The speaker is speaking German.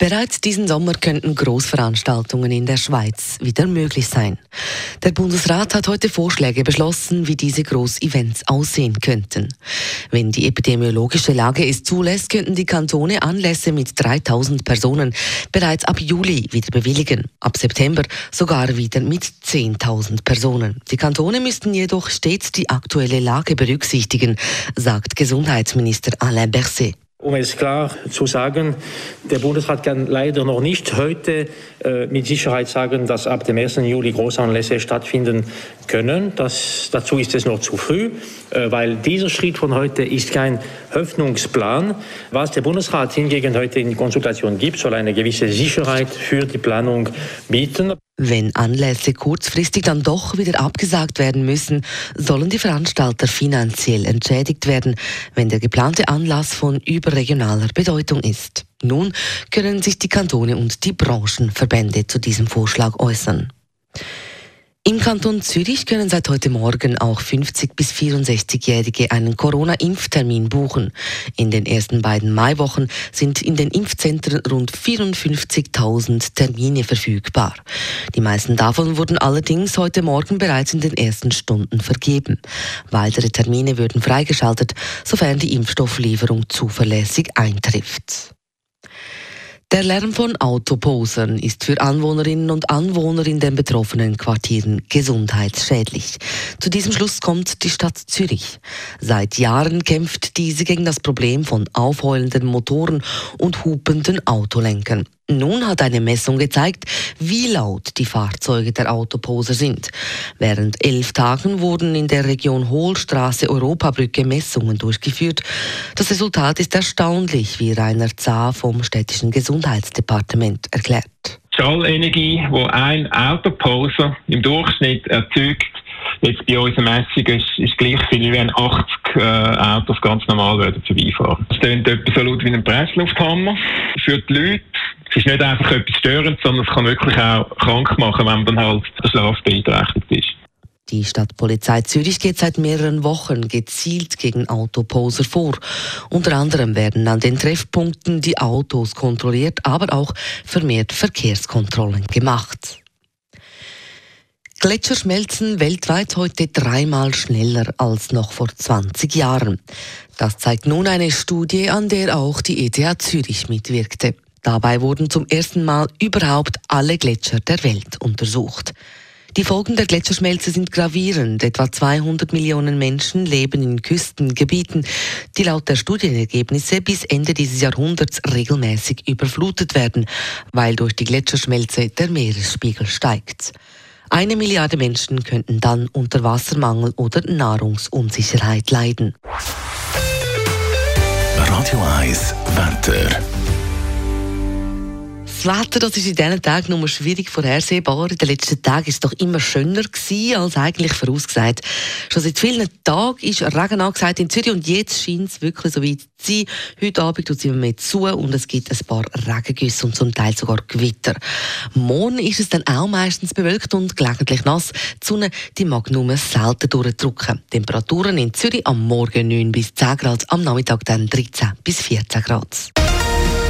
Bereits diesen Sommer könnten Großveranstaltungen in der Schweiz wieder möglich sein. Der Bundesrat hat heute Vorschläge beschlossen, wie diese Großevents aussehen könnten. Wenn die epidemiologische Lage es zulässt, könnten die Kantone Anlässe mit 3000 Personen bereits ab Juli wieder bewilligen. Ab September sogar wieder mit 10.000 Personen. Die Kantone müssten jedoch stets die aktuelle Lage berücksichtigen, sagt Gesundheitsminister Alain Berset. Um es klar zu sagen, der Bundesrat kann leider noch nicht heute äh, mit Sicherheit sagen, dass ab dem 1. Juli Großanlässe stattfinden können. Das, dazu ist es noch zu früh, äh, weil dieser Schritt von heute ist kein Hoffnungsplan. Was der Bundesrat hingegen heute in Konsultation gibt, soll eine gewisse Sicherheit für die Planung bieten. Wenn Anlässe kurzfristig dann doch wieder abgesagt werden müssen, sollen die Veranstalter finanziell entschädigt werden, wenn der geplante Anlass von überregionaler Bedeutung ist. Nun können sich die Kantone und die Branchenverbände zu diesem Vorschlag äußern. Im Kanton Zürich können seit heute Morgen auch 50 bis 64-Jährige einen Corona-Impftermin buchen. In den ersten beiden Maiwochen sind in den Impfzentren rund 54.000 Termine verfügbar. Die meisten davon wurden allerdings heute Morgen bereits in den ersten Stunden vergeben. Weitere Termine würden freigeschaltet, sofern die Impfstofflieferung zuverlässig eintrifft. Der Lärm von Autoposern ist für Anwohnerinnen und Anwohner in den betroffenen Quartieren gesundheitsschädlich. Zu diesem Schluss kommt die Stadt Zürich. Seit Jahren kämpft diese gegen das Problem von aufheulenden Motoren und hupenden Autolenkern. Nun hat eine Messung gezeigt, wie laut die Fahrzeuge der Autoposer sind. Während elf Tagen wurden in der Region Hohlstraße Europabrücke Messungen durchgeführt. Das Resultat ist erstaunlich, wie Rainer Zah vom städtischen Gesundheitsdepartement erklärt. Die Schallenergie, die ein Autoposer im Durchschnitt erzeugt, jetzt bei unserer Messung ist, ist gleich viel, wie wenn 80 äh, Autos ganz normal würden vorbeifahren. Das klingt etwa so laut wie ein Presslufthammer. Für die Leute es ist nicht einfach etwas störend, sondern es kann wirklich auch krank machen, wenn man halt der ist. Die Stadtpolizei Zürich geht seit mehreren Wochen gezielt gegen Autoposer vor. Unter anderem werden an den Treffpunkten die Autos kontrolliert, aber auch vermehrt Verkehrskontrollen gemacht. Gletscher schmelzen weltweit heute dreimal schneller als noch vor 20 Jahren. Das zeigt nun eine Studie, an der auch die ETH Zürich mitwirkte. Dabei wurden zum ersten Mal überhaupt alle Gletscher der Welt untersucht. Die Folgen der Gletscherschmelze sind gravierend. Etwa 200 Millionen Menschen leben in Küstengebieten, die laut der Studienergebnisse bis Ende dieses Jahrhunderts regelmäßig überflutet werden, weil durch die Gletscherschmelze der Meeresspiegel steigt. Eine Milliarde Menschen könnten dann unter Wassermangel oder Nahrungsunsicherheit leiden. Radio 1 Wetter. Das Wetter das ist in diesen Tagen nur schwierig vorhersehbar. In den letzten Tagen war es doch immer schöner gewesen, als eigentlich vorausgesagt. Schon seit vielen Tagen ist Regen angesagt in Zürich und jetzt scheint es wirklich so weit zu sein. Heute Abend tut es immer mehr zu und es gibt ein paar Regengüsse und zum Teil sogar Gewitter. Morgen ist es dann auch meistens bewölkt und gelegentlich nass. Die Sonne die mag nur selten durchdrücken. Temperaturen in Zürich am Morgen 9 bis 10 Grad, am Nachmittag dann 13 bis 14 Grad.